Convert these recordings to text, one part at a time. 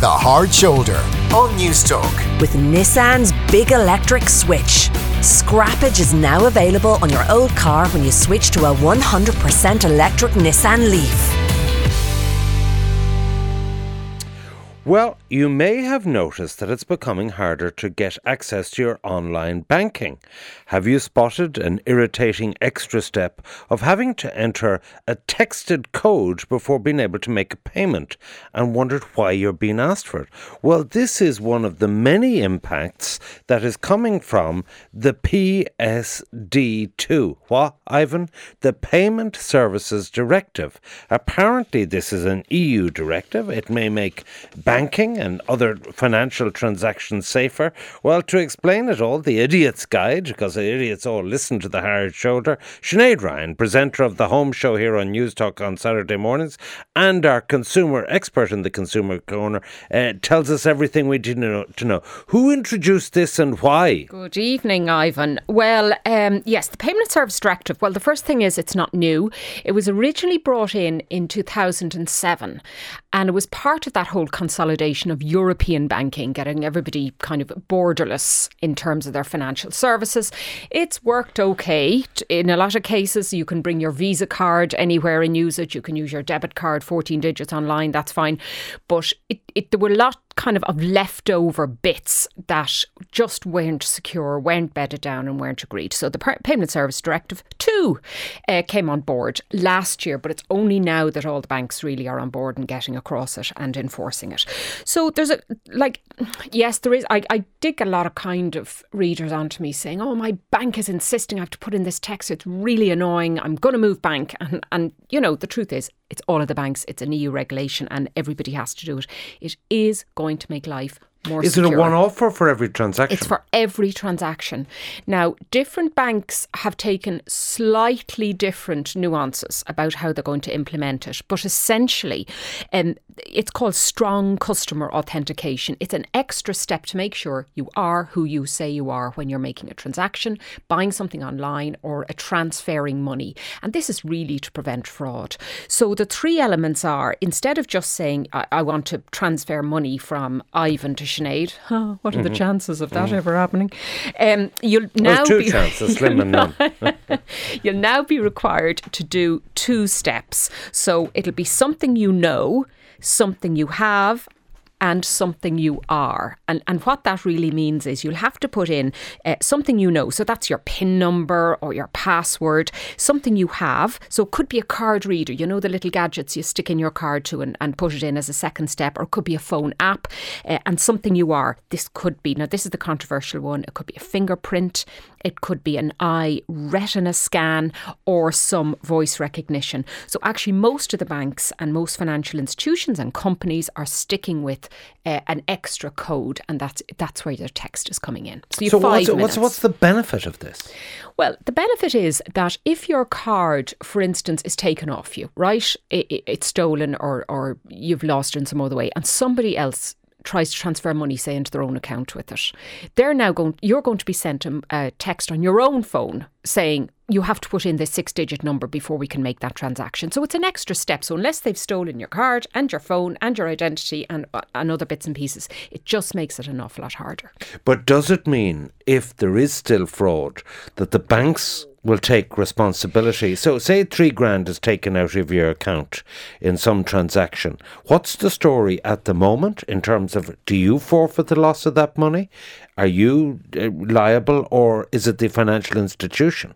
The Hard Shoulder on News Talk. With Nissan's big electric switch. Scrappage is now available on your old car when you switch to a 100% electric Nissan Leaf. Well, you may have noticed that it's becoming harder to get access to your online banking. Have you spotted an irritating extra step of having to enter a texted code before being able to make a payment and wondered why you're being asked for it? Well, this is one of the many impacts that is coming from the PSD2. What, Ivan? The Payment Services Directive. Apparently, this is an EU directive. It may make banking and other financial transactions safer? Well, to explain it all, the Idiot's Guide, because the idiots all listen to the hard shoulder, Sinead Ryan, presenter of the Home Show here on News Talk on Saturday mornings, and our consumer expert in the Consumer Corner, uh, tells us everything we didn't know to know. Who introduced this and why? Good evening, Ivan. Well, um, yes, the Payment Service Directive. Well, the first thing is it's not new. It was originally brought in in 2007, and it was part of that whole consolidation of European banking, getting everybody kind of borderless in terms of their financial services. It's worked okay. In a lot of cases, you can bring your Visa card anywhere and use it. You can use your debit card, 14 digits online, that's fine. But it, it, there were a lot kind of of leftover bits that just weren't secure, weren't bedded down, and weren't agreed. So the Payment Service Directive 2 uh, came on board last year, but it's only now that all the banks really are on board and getting across it and enforcing it. So there's a, like, yes, there is. I, I did get a lot of kind of readers onto me saying, oh, my bank is insisting I have to put in this text. It's really annoying. I'm going to move bank. And, and, you know, the truth is, it's all of the banks, it's an EU regulation, and everybody has to do it. It is going to make life more Is secure. it a one off or for every transaction? It's for every transaction. Now, different banks have taken slightly different nuances about how they're going to implement it, but essentially, um, it's called strong customer authentication. It's an extra step to make sure you are who you say you are when you're making a transaction, buying something online, or a transferring money. And this is really to prevent fraud. So the three elements are instead of just saying, I, I want to transfer money from Ivan to Sinead, oh, what are the chances of that Mm-hmm. ever happening? Um, you'll now two be chances, slim and none. you'll now be required to do two steps. So it'll be something you know, something you have, and something you are. And, and what that really means is you'll have to put in uh, something you know. So that's your PIN number or your password, something you have. So it could be a card reader, you know, the little gadgets you stick in your card to and, and put it in as a second step, or it could be a phone app uh, and something you are. This could be, now, this is the controversial one, it could be a fingerprint, it could be an eye retina scan, or some voice recognition. So actually, most of the banks and most financial institutions and companies are sticking with uh, an extra code, and that's that's where your text is coming in. So so what's, what's what's the benefit of this? Well, the benefit is that if your card, for instance, is taken off you, right? It, it, it's stolen or or you've lost it in some other way, and somebody else tries to transfer money, say, into their own account with it, they're now going. You're going to be sent a, a text on your own phone saying you have to put in this six-digit number before we can make that transaction. So it's an extra step. So unless they've stolen your card and your phone and your identity and uh, and other bits and pieces, it just makes it an awful lot harder. But does it mean if there is still fraud that the banks will take responsibility? So, say three grand is taken out of your account in some transaction. What's the story at the moment in terms of do you forfeit the loss of that money? Are you uh, liable or is it the financial institution?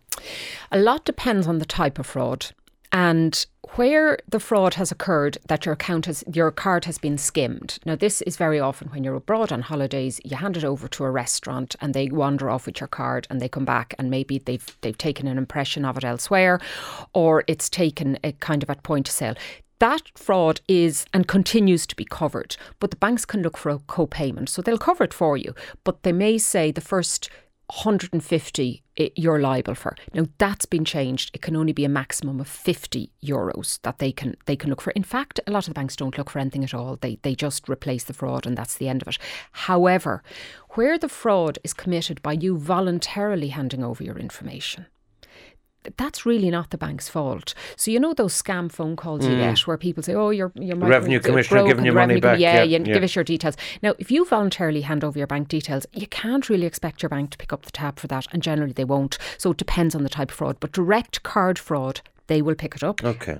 A lot depends on the type of fraud. And where the fraud has occurred that your account has your card has been skimmed. Now this is very often when you're abroad on holidays, you hand it over to a restaurant and they wander off with your card and they come back and maybe they've they've taken an impression of it elsewhere or it's taken a kind of at point of sale. That fraud is and continues to be covered, but the banks can look for a co-payment. So they'll cover it for you, but they may say the first 150 it, you're liable for. Now that's been changed. It can only be a maximum of 50 euros that they can they can look for. In fact, a lot of the banks don't look for anything at all. They they just replace the fraud and that's the end of it. However, where the fraud is committed by you voluntarily handing over your information, that's really not the bank's fault. So you know those scam phone calls you get where people say, "Oh, your your Mm. Revenue Commissioner giving you money back, Yeah, yeah, you yeah. give us your details." Now, if you voluntarily hand over your bank details, you can't really expect your bank to pick up the tab for that, and generally they won't. So it depends on the type of fraud. But direct card fraud, they will pick it up. Okay.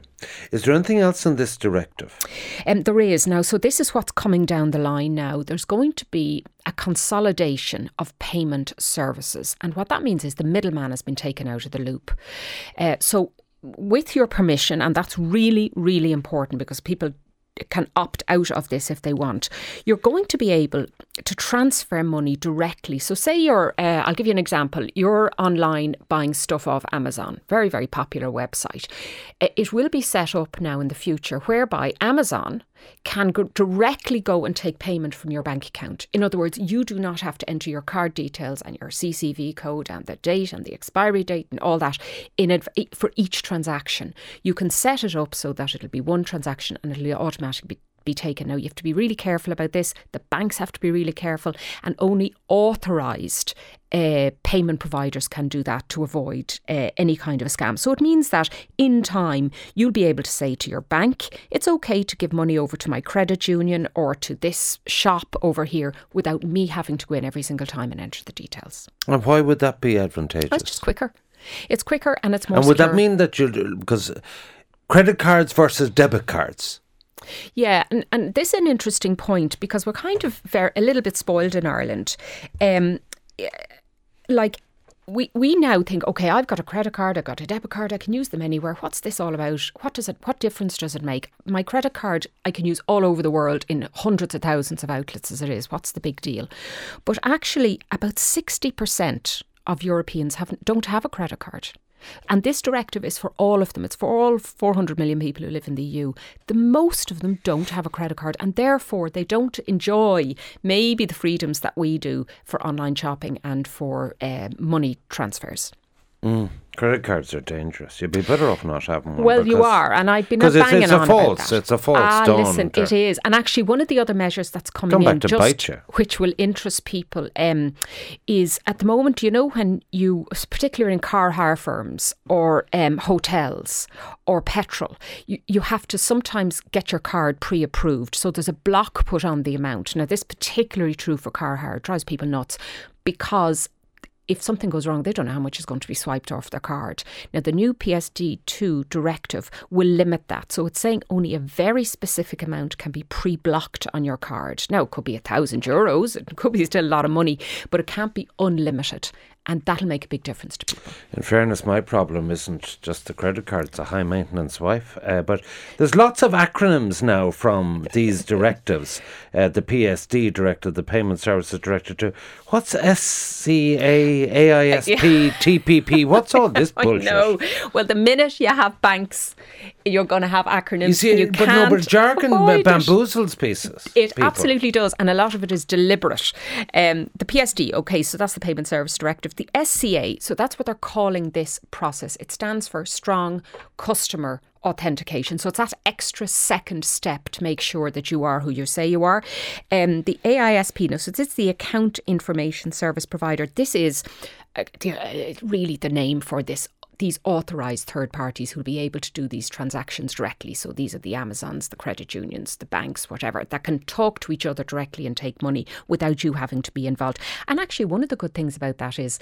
Is there anything else in this directive? Um, there is now. So this is what's coming down the line now. There's going to be a consolidation of payment services, and what that means is the middleman has been taken out of the loop. Uh, so, with your permission, and that's really, really important because people can opt out of this if they want. You're going to be able to transfer money directly. So, say you're, uh, I'll give you an example. You're online buying stuff off Amazon, very, very popular website. Uh, It will be set up now in the future whereby Amazon can go directly go and take payment from your bank account. In other words, you do not have to enter your card details and your CCV code and the date and the expiry date and all that in adv- for each transaction. You can set it up so that it'll be one transaction and it'll automatically be be taken. Now, you have to be really careful about this. The banks have to be really careful, and only authorised uh, payment providers can do that to avoid uh, any kind of a scam. So it means that in time, you'll be able to say to your bank, it's okay to give money over to my credit union or to this shop over here without me having to go in every single time and enter the details. And why would that be advantageous? It's just quicker. It's quicker and it's more and would that mean that you because credit cards versus debit cards? Yeah, and, and this is an interesting point because we're kind of very, a little bit spoiled in Ireland. Um, like we we now think, okay, I've got a credit card, I've got a debit card, I can use them anywhere. What's this all about? What does it? What difference does it make? My credit card I can use all over the world in hundreds of thousands of outlets as it is. What's the big deal? But actually, about sixty percent of Europeans haven't don't have a credit card. And this directive is for all of them. It's for all 400 million people who live in the EU. The most of them don't have a credit card and therefore they don't enjoy maybe the freedoms that we do for online shopping and for uh, money transfers. Credit cards are dangerous. You'd be better off not having one. Well, you are, and I've been it's- banging it's a on false- about that. it's a false ah, Listen, it is, and actually, one of the other measures that's coming Come in, just which will interest people, um, is at the moment, you know, when you, particularly in car hire firms or um, hotels or petrol, you, you have to sometimes get your card pre-approved. So there's a block put on the amount. Now, this is particularly true for car hire. It drives people nuts because if something goes wrong, they don't know how much is going to be swiped off their card. Now, the new PSD2 directive will limit that. So it's saying only a very specific amount can be pre blocked on your card. Now, it could be a thousand euros, it could be still a lot of money, but it can't be unlimited. And that'll make a big difference to people. In fairness, my problem isn't just the credit card, it's a high maintenance wife. Uh, but there's lots of acronyms now from these directives uh, the PSD directive, the Payment Services Directive. To, what's SCA, AISP, TPP? What's all this bullshit? I know. Well, the minute you have banks, you're going to have acronyms. You see, you but no, but jargon bamboozles pieces. It people. absolutely does, and a lot of it is deliberate. Um, the PSD, okay, so that's the Payment Service Directive. The SCA, so that's what they're calling this process. It stands for Strong Customer Authentication. So it's that extra second step to make sure that you are who you say you are. Um, the AISP, no, so it's the Account Information Service Provider. This is uh, uh, really the name for this these authorised third parties who'll be able to do these transactions directly. So these are the Amazons, the credit unions, the banks, whatever, that can talk to each other directly and take money without you having to be involved. And actually, one of the good things about that is.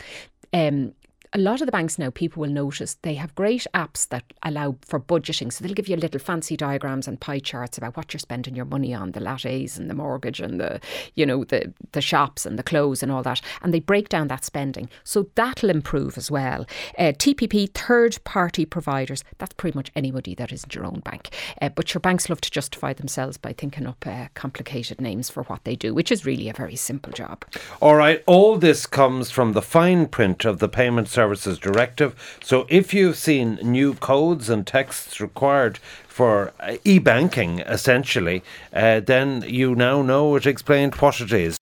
Um, a lot of the banks now, people will notice they have great apps that allow for budgeting. So they'll give you little fancy diagrams and pie charts about what you're spending your money on, the lattes and the mortgage and the, you know, the the shops and the clothes and all that. And they break down that spending. So that'll improve as well. Uh, TPP, third party providers, that's pretty much anybody that isn't your own bank. Uh, but your banks love to justify themselves by thinking up uh, complicated names for what they do, which is really a very simple job. All right, all this comes from the fine print of the Payment Services Directive. So if you've seen new codes and texts required for uh, e banking, essentially, uh, then you now know it explained what it is.